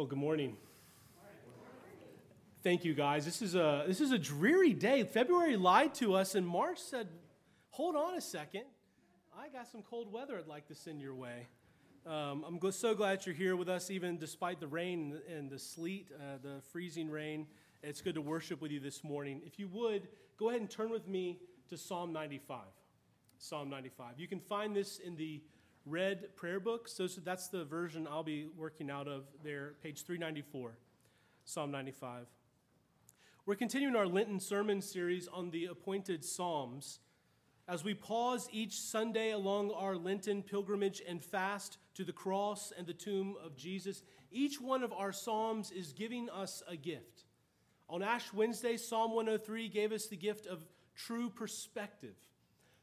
Well, good morning. Thank you, guys. This is a this is a dreary day. February lied to us, and March said, "Hold on a second, I got some cold weather I'd like to send your way." Um, I'm so glad you're here with us, even despite the rain and the sleet, uh, the freezing rain. It's good to worship with you this morning. If you would, go ahead and turn with me to Psalm 95. Psalm 95. You can find this in the red prayer book. So, so that's the version I'll be working out of there, page 394, Psalm 95. We're continuing our Lenten sermon series on the appointed Psalms as we pause each Sunday along our Lenten pilgrimage and fast to the cross and the tomb of Jesus. Each one of our Psalms is giving us a gift. On Ash Wednesday, Psalm 103 gave us the gift of true perspective.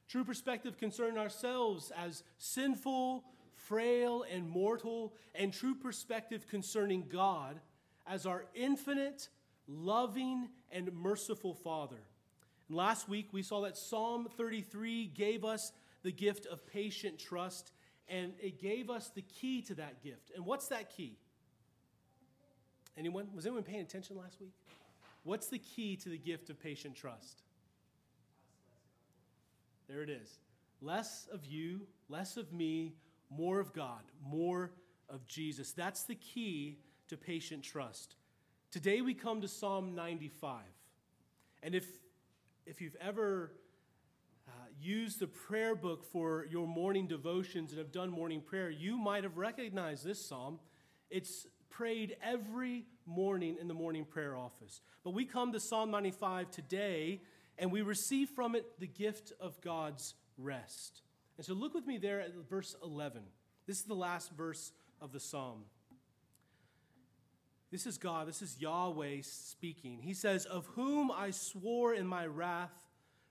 True perspective concerning ourselves as sinful, frail, and mortal, and true perspective concerning God as our infinite, loving, and merciful Father. And last week we saw that Psalm 33 gave us the gift of patient trust, and it gave us the key to that gift. And what's that key? Anyone? Was anyone paying attention last week? What's the key to the gift of patient trust? There it is. Less of you, less of me, more of God, more of Jesus. That's the key to patient trust. Today we come to Psalm 95. And if, if you've ever uh, used the prayer book for your morning devotions and have done morning prayer, you might have recognized this psalm. It's prayed every morning in the morning prayer office. But we come to Psalm 95 today and we receive from it the gift of God's rest. And so look with me there at verse 11. This is the last verse of the psalm. This is God, this is Yahweh speaking. He says, Of whom I swore in my wrath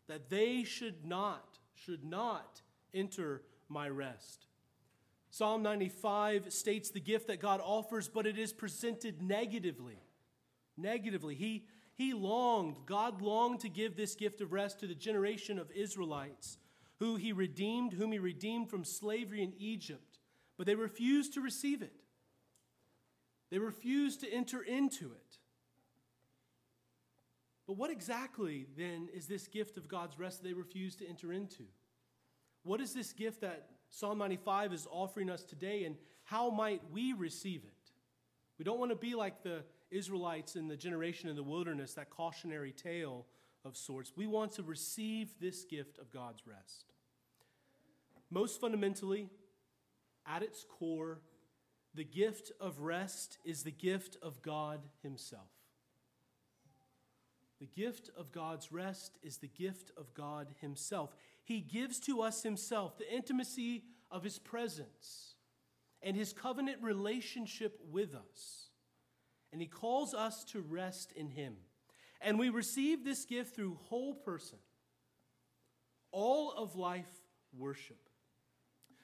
that they should not, should not enter my rest. Psalm 95 states the gift that God offers, but it is presented negatively. Negatively. He he longed, God longed to give this gift of rest to the generation of Israelites who he redeemed, whom he redeemed from slavery in Egypt, but they refused to receive it. They refused to enter into it. But what exactly then is this gift of God's rest that they refuse to enter into? What is this gift that Psalm 95 is offering us today, and how might we receive it? We don't want to be like the Israelites in the generation in the wilderness, that cautionary tale of sorts. We want to receive this gift of God's rest. Most fundamentally, at its core, the gift of rest is the gift of God Himself. The gift of God's rest is the gift of God Himself. He gives to us Himself the intimacy of His presence and His covenant relationship with us and He calls us to rest in Him. And we receive this gift through whole person, all of life worship.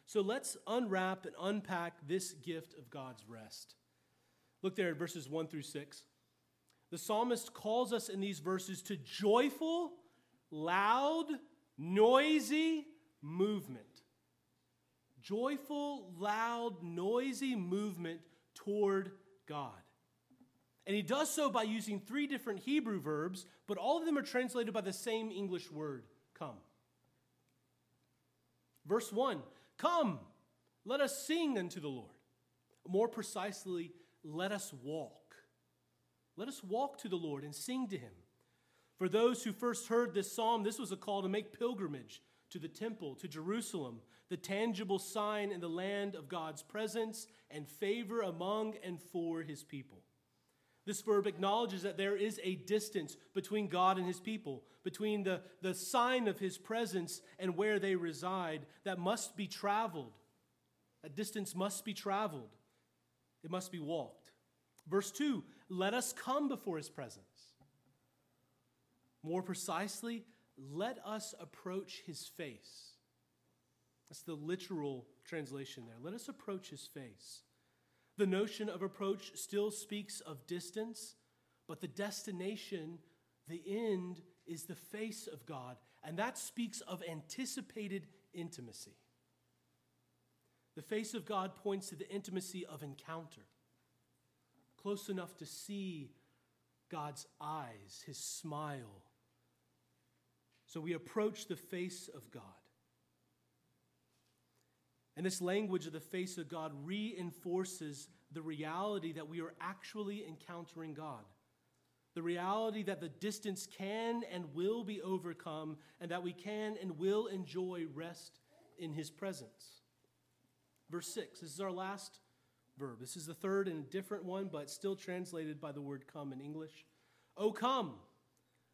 So let's unwrap and unpack this gift of God's rest. Look there at verses 1 through 6. The psalmist calls us in these verses to joyful, loud, noisy movement. Joyful, loud, noisy movement toward God. And he does so by using three different Hebrew verbs, but all of them are translated by the same English word come. Verse 1 Come, let us sing unto the Lord. More precisely, let us walk. Let us walk to the Lord and sing to him. For those who first heard this psalm, this was a call to make pilgrimage to the temple, to Jerusalem, the tangible sign in the land of God's presence and favor among and for his people. This verb acknowledges that there is a distance between God and his people, between the, the sign of his presence and where they reside, that must be traveled. That distance must be traveled, it must be walked. Verse 2 let us come before his presence. More precisely, let us approach his face. That's the literal translation there. Let us approach his face. The notion of approach still speaks of distance, but the destination, the end, is the face of God, and that speaks of anticipated intimacy. The face of God points to the intimacy of encounter, close enough to see God's eyes, his smile. So we approach the face of God. And this language of the face of God reinforces the reality that we are actually encountering God. The reality that the distance can and will be overcome, and that we can and will enjoy rest in His presence. Verse 6, this is our last verb. This is the third and different one, but still translated by the word come in English. Oh, come,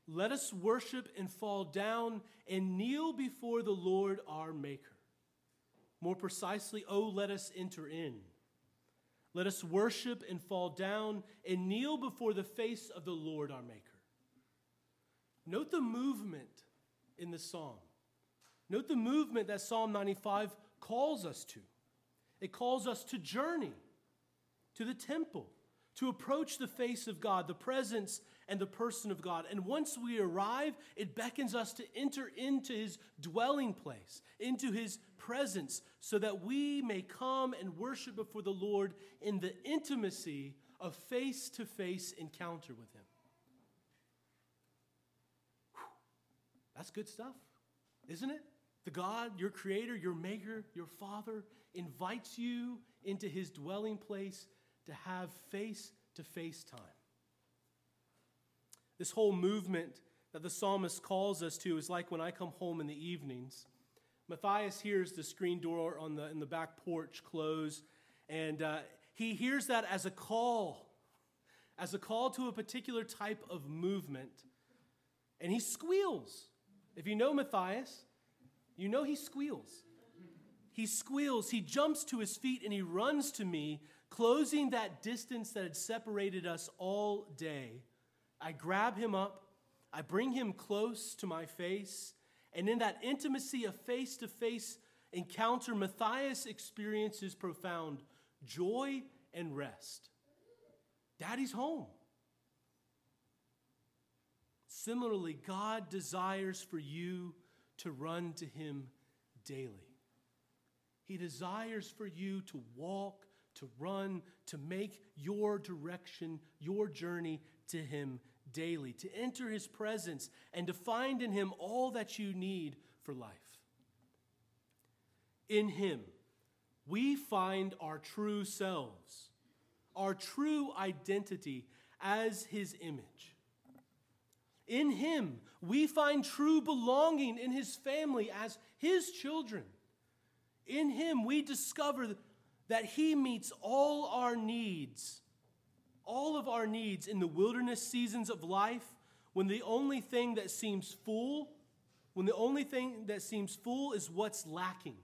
let us worship and fall down and kneel before the Lord our Maker. More precisely, oh, let us enter in. Let us worship and fall down and kneel before the face of the Lord our Maker. Note the movement in the psalm. Note the movement that Psalm 95 calls us to. It calls us to journey to the temple, to approach the face of God, the presence and the person of God. And once we arrive, it beckons us to enter into his dwelling place, into his presence, so that we may come and worship before the Lord in the intimacy of face to face encounter with him. Whew. That's good stuff, isn't it? The God, your creator, your maker, your father, invites you into his dwelling place to have face to face time. This whole movement that the psalmist calls us to is like when I come home in the evenings. Matthias hears the screen door on the, in the back porch close, and uh, he hears that as a call, as a call to a particular type of movement. And he squeals. If you know Matthias, you know he squeals. He squeals, he jumps to his feet, and he runs to me, closing that distance that had separated us all day. I grab him up, I bring him close to my face, and in that intimacy of face to face encounter, Matthias experiences profound joy and rest. Daddy's home. Similarly, God desires for you to run to him daily. He desires for you to walk, to run, to make your direction, your journey to Him daily, to enter His presence, and to find in Him all that you need for life. In Him, we find our true selves, our true identity as His image. In Him, we find true belonging in His family as His children. In Him, we discover that He meets all our needs, all of our needs in the wilderness seasons of life, when the only thing that seems full, when the only thing that seems full is what's lacking.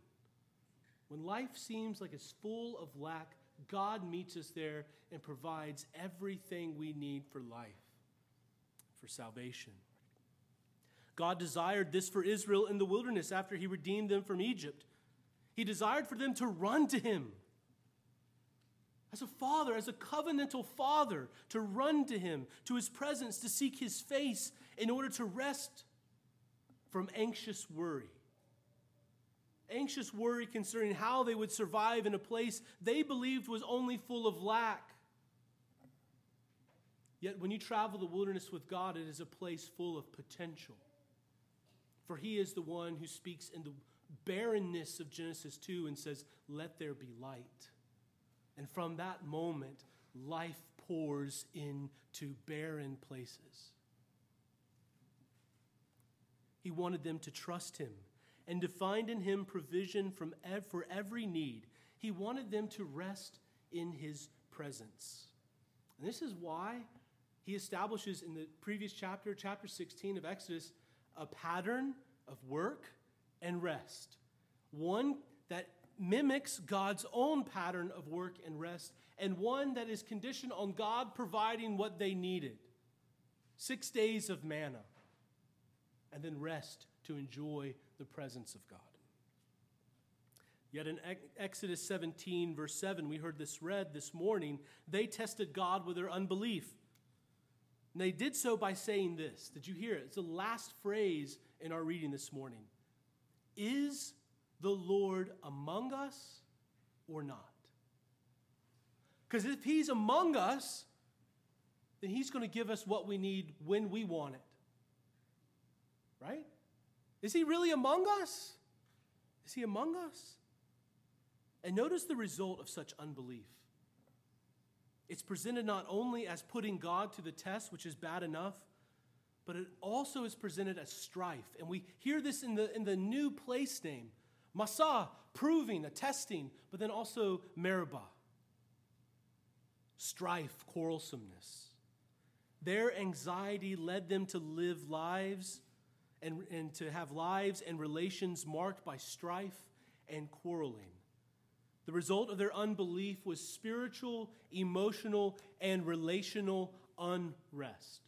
When life seems like it's full of lack, God meets us there and provides everything we need for life, for salvation. God desired this for Israel in the wilderness after he redeemed them from Egypt. He desired for them to run to him. As a father, as a covenantal father, to run to him, to his presence, to seek his face in order to rest from anxious worry. Anxious worry concerning how they would survive in a place they believed was only full of lack. Yet, when you travel the wilderness with God, it is a place full of potential. For He is the one who speaks in the barrenness of Genesis 2 and says, Let there be light. And from that moment, life pours into barren places. He wanted them to trust him and to find in him provision from ev- for every need. He wanted them to rest in his presence. And this is why he establishes in the previous chapter, chapter 16 of Exodus, a pattern of work and rest. One that mimics God's own pattern of work and rest, and one that is conditioned on God providing what they needed six days of manna, and then rest to enjoy the presence of God. Yet in Exodus 17, verse 7, we heard this read this morning, they tested God with their unbelief. And they did so by saying this. Did you hear it? It's the last phrase in our reading this morning. Is the Lord among us or not? Because if he's among us, then He's going to give us what we need when we want it. Right? Is He really among us? Is He among us? And notice the result of such unbelief. It's presented not only as putting God to the test, which is bad enough, but it also is presented as strife. And we hear this in the, in the new place name Massah, proving, a testing, but then also Meribah, strife, quarrelsomeness. Their anxiety led them to live lives and, and to have lives and relations marked by strife and quarreling. The result of their unbelief was spiritual, emotional, and relational unrest.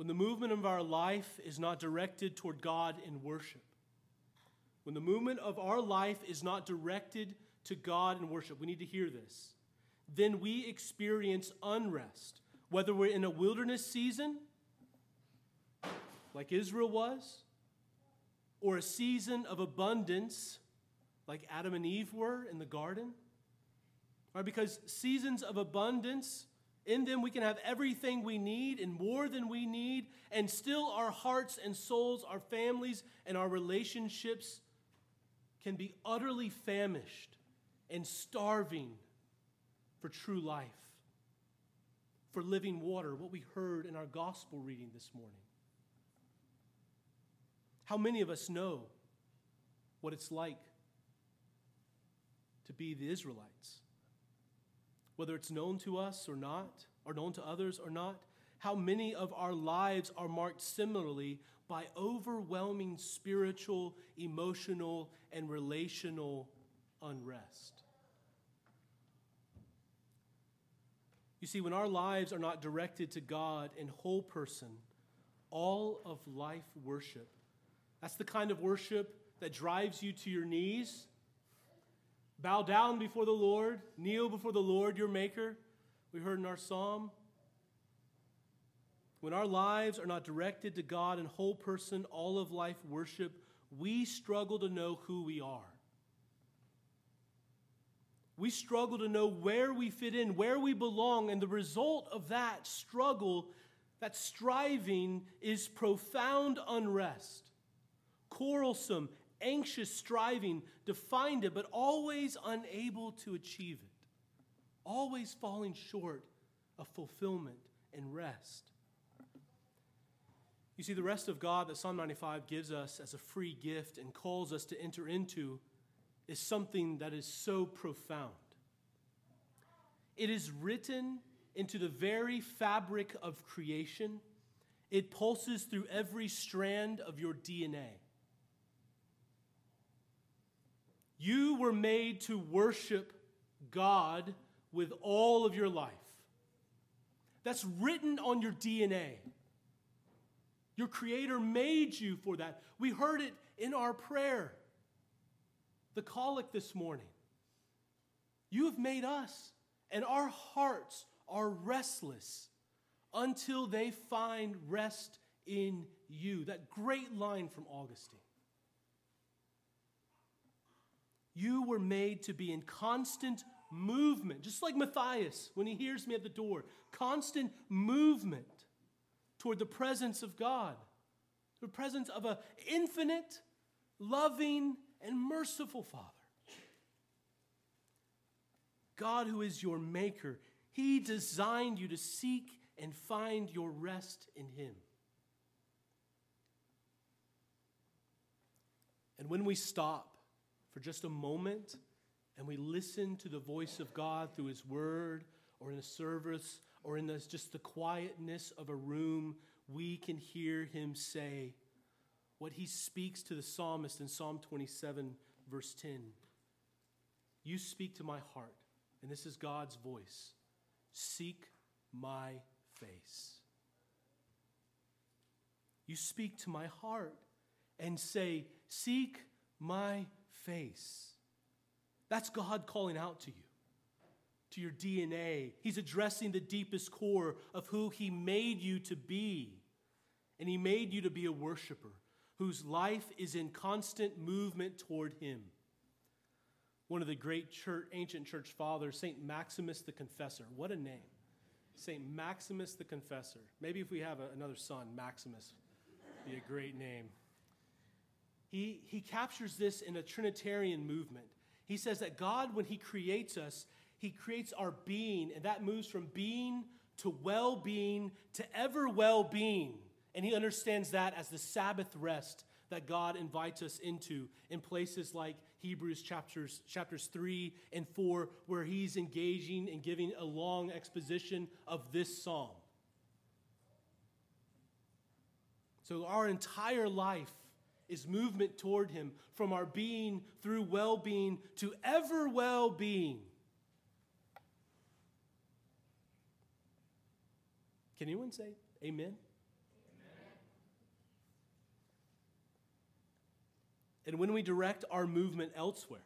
When the movement of our life is not directed toward God in worship, when the movement of our life is not directed to God in worship, we need to hear this, then we experience unrest, whether we're in a wilderness season, like Israel was, or a season of abundance, like Adam and Eve were in the garden. Right? Because seasons of abundance in them, we can have everything we need and more than we need, and still our hearts and souls, our families, and our relationships can be utterly famished and starving for true life, for living water, what we heard in our gospel reading this morning. How many of us know what it's like to be the Israelites? Whether it's known to us or not, or known to others or not, how many of our lives are marked similarly by overwhelming spiritual, emotional, and relational unrest. You see, when our lives are not directed to God in whole person, all of life worship, that's the kind of worship that drives you to your knees Bow down before the Lord, kneel before the Lord your Maker. We heard in our psalm. When our lives are not directed to God in whole person, all of life worship, we struggle to know who we are. We struggle to know where we fit in, where we belong, and the result of that struggle, that striving, is profound unrest, quarrelsome, anxious striving to find it, but always unable to achieve it, always falling short of fulfillment and rest. You see, the rest of God that Psalm 95 gives us as a free gift and calls us to enter into is something that is so profound. It is written into the very fabric of creation. It pulses through every strand of your DNA. You were made to worship God with all of your life. That's written on your DNA. Your Creator made you for that. We heard it in our prayer, the collect this morning. You have made us, and our hearts are restless until they find rest in you. That great line from Augustine. You were made to be in constant movement, just like Matthias when he hears me at the door. Constant movement toward the presence of God, the presence of an infinite, loving, and merciful Father. God, who is your maker, He designed you to seek and find your rest in Him. And when we stop for just a moment and we listen to the voice of God through His Word or in a service or in this, just the quietness of a room, we can hear Him say what He speaks to the psalmist in Psalm 27, verse 10. You speak to my heart, and this is God's voice. Seek my face. You speak to my heart and say, Seek my face. That's God calling out to you, to your DNA. He's addressing the deepest core of who He made you to be. And He made you to be a worshiper whose life is in constant movement toward Him. one of the great church, ancient church fathers, St. Maximus the Confessor. What a name. St. Maximus the Confessor. Maybe if we have a, another son, Maximus, be a great name. He, he captures this in a Trinitarian movement. He says that God, when He creates us, He creates our being, and that moves from being to well being to ever well being. And He understands that as the Sabbath rest that God invites us into in places like Hebrews chapters, chapters 3 and 4, where he's engaging and giving a long exposition of this psalm. So our entire life is movement toward him from our being through well being to ever well being. Can anyone say amen? and when we direct our movement elsewhere,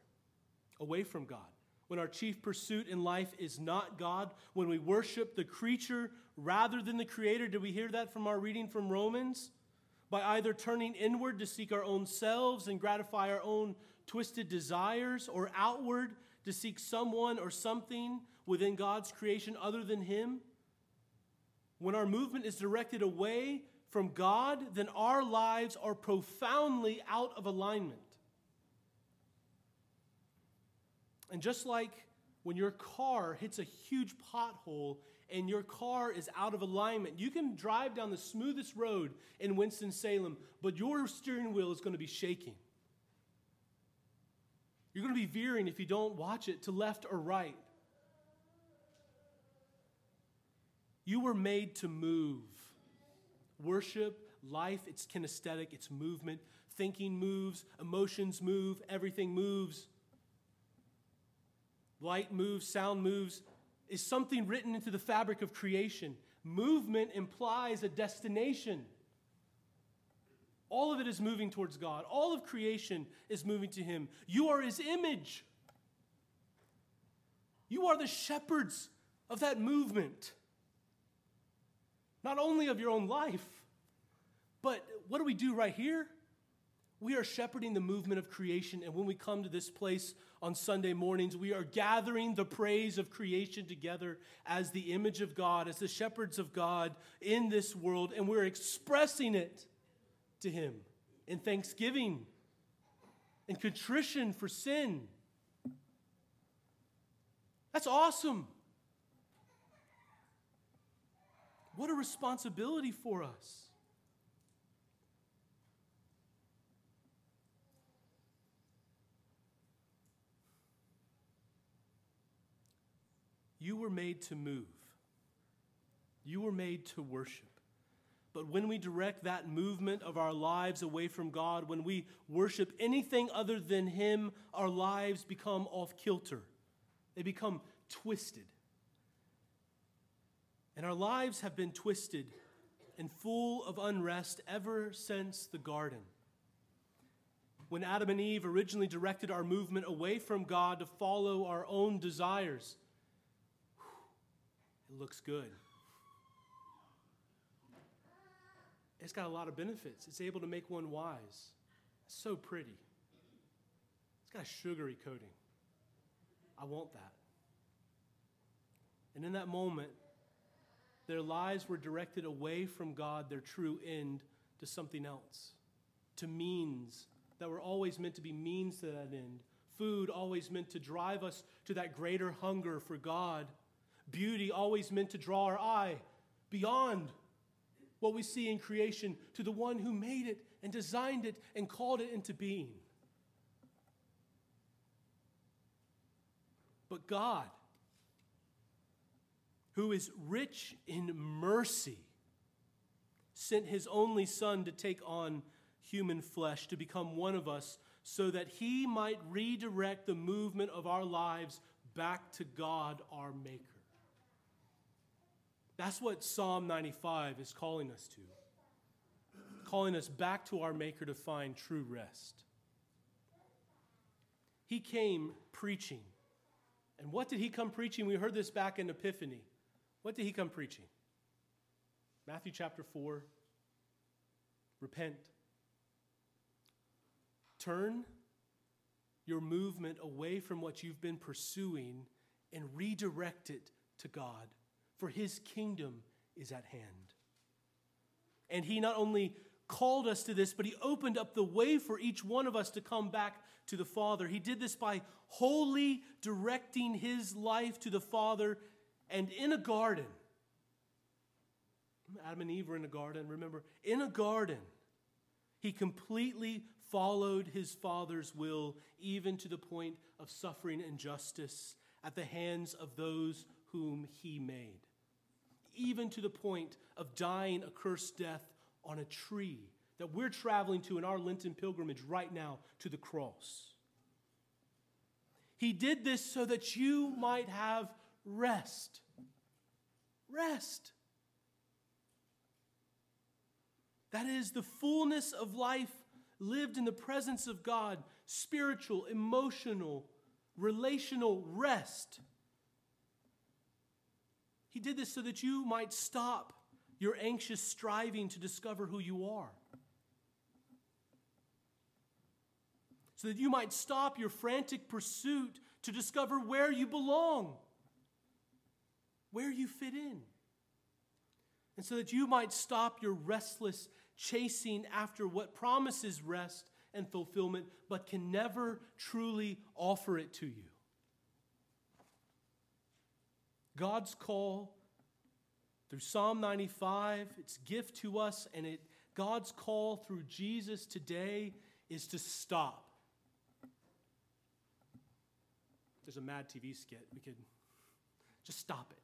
away from God, when our chief pursuit in life is not God, when we worship the creature rather than the creator, did we hear that from our reading from Romans? By either turning inward to seek our own selves and gratify our own twisted desires, or outward to seek someone or something within God's creation other than Him. When our movement is directed away from God, then our lives are profoundly out of alignment. And just like when your car hits a huge pothole and your car is out of alignment, you can drive down the smoothest road in Winston-Salem, but your steering wheel is going to be shaking. You're going to be veering if you don't watch it to left or right. You were made to move. Worship, life, it's kinesthetic, it's movement. Thinking moves, emotions move, everything moves. Light moves, sound moves, is something written into the fabric of creation. Movement implies a destination. All of it is moving towards God. All of creation is moving to Him. You are His image. You are the shepherds of that movement not only of your own life, but what do we do right here? We are shepherding the movement of creation, and when we come to this place on Sunday mornings, we are gathering the praise of creation together as the image of God, as the shepherds of God in this world, and we're expressing it to Him in thanksgiving and contrition for sin. That's awesome. What a responsibility for us. You were made to move. You were made to worship. But when we direct that movement of our lives away from God, when we worship anything other than Him, our lives become off kilter. They become twisted. And our lives have been twisted and full of unrest ever since the garden. When Adam and Eve originally directed our movement away from God to follow our own desires, it looks good. It's got a lot of benefits. It's able to make one wise. It's so pretty. It's got a sugary coating. I want that. And in that moment, their lives were directed away from God, their true end, to something else, to means that were always meant to be means to that end. Food always meant to drive us to that greater hunger for God. Beauty always meant to draw our eye beyond what we see in creation to the one who made it and designed it and called it into being. But God, who is rich in mercy, sent his only Son to take on human flesh, to become one of us, so that he might redirect the movement of our lives back to God, our Maker. That's what Psalm 95 is calling us to, calling us back to our Maker to find true rest. He came preaching. And what did he come preaching? We heard this back in Epiphany. What did he come preaching? Matthew chapter 4 Repent. Turn your movement away from what you've been pursuing and redirect it to God, for his kingdom is at hand. And he not only called us to this, but he opened up the way for each one of us to come back to the Father. He did this by wholly directing his life to the Father and in a garden. Adam and Eve were in a garden, remember? In a garden, he completely followed his Father's will, even to the point of suffering injustice at the hands of those whom he made, even to the point of dying a cursed death on a tree that we're traveling to in our Lenten pilgrimage right now to the cross. He did this so that you might have rest. Rest. That is the fullness of life lived in the presence of God, spiritual, emotional, relational rest. He did this so that you might stop your anxious striving to discover who you are. So that you might stop your frantic pursuit to discover where you belong, where you fit in. And so that you might stop your restless chasing after what promises rest and fulfillment, but can never truly offer it to you. God's call through Psalm 95, its gift to us, and it, God's call through Jesus today is to stop. There's a MADtv skit. We could just stop it.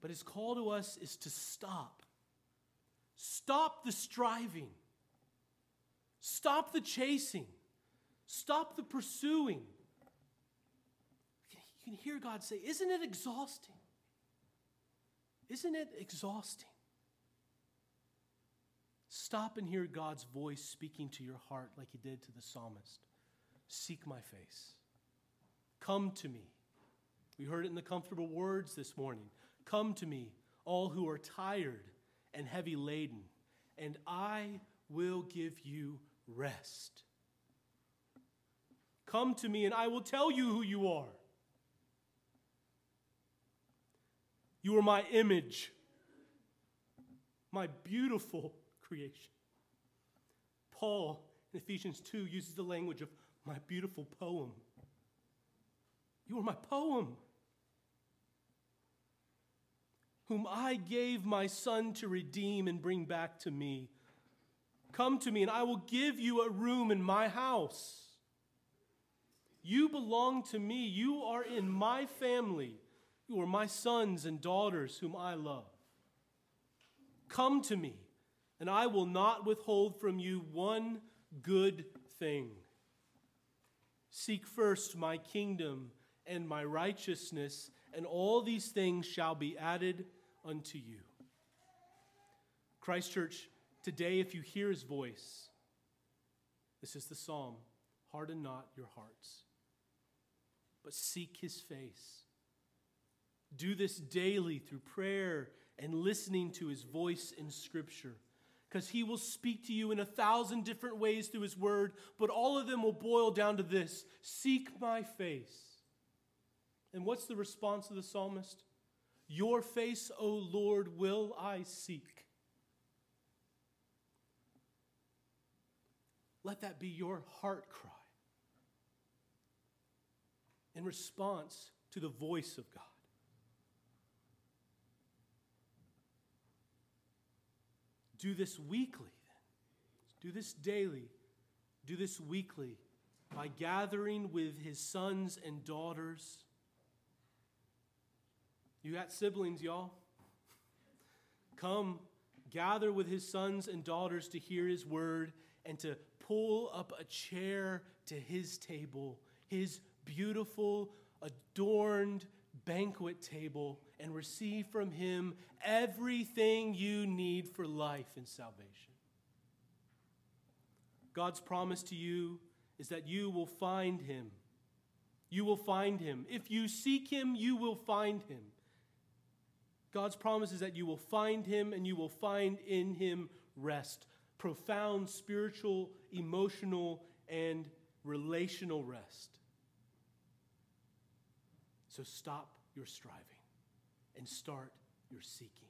But his call to us is to stop. Stop the striving. Stop the chasing. Stop the pursuing. Can hear God say, Isn't it exhausting? Isn't it exhausting? Stop and hear God's voice speaking to your heart like he did to the psalmist. Seek my face. Come to me. We heard it in the comfortable words this morning. Come to me, all who are tired and heavy laden, and I will give you rest. Come to me, and I will tell you who you are. You are my image, my beautiful creation. Paul in Ephesians 2 uses the language of my beautiful poem. You are my poem, whom I gave my son to redeem and bring back to me. Come to me, and I will give you a room in my house. You belong to me. You are in my family. You are my sons and daughters whom I love. Come to me, and I will not withhold from you one good thing. Seek first my kingdom and my righteousness, and all these things shall be added unto you. Christ Church, today, if you hear his voice, this is the psalm harden not your hearts, but seek his face do this daily through prayer and listening to his voice in Scripture. Because he will speak to you in a thousand different ways through his word, but all of them will boil down to this Seek my face. And what's the response of the psalmist? Your face, O Lord, will I seek. Let that be your heart cry in response to the voice of God. Do this weekly. Do this daily. Do this weekly by gathering with his sons and daughters. You got siblings, y'all. Come gather with his sons and daughters to hear his word and to pull up a chair to his table, his beautiful, adorned banquet table and receive from Him everything you need for life and salvation. God's promise to you is that you will find Him. You will find Him. If you seek Him, you will find Him. God's promise is that you will find Him and you will find in Him rest, profound spiritual, emotional, and relational rest. So stop your striving and start your seeking.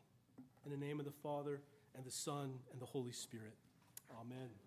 In the name of the Father, and the Son, and the Holy Spirit. Amen.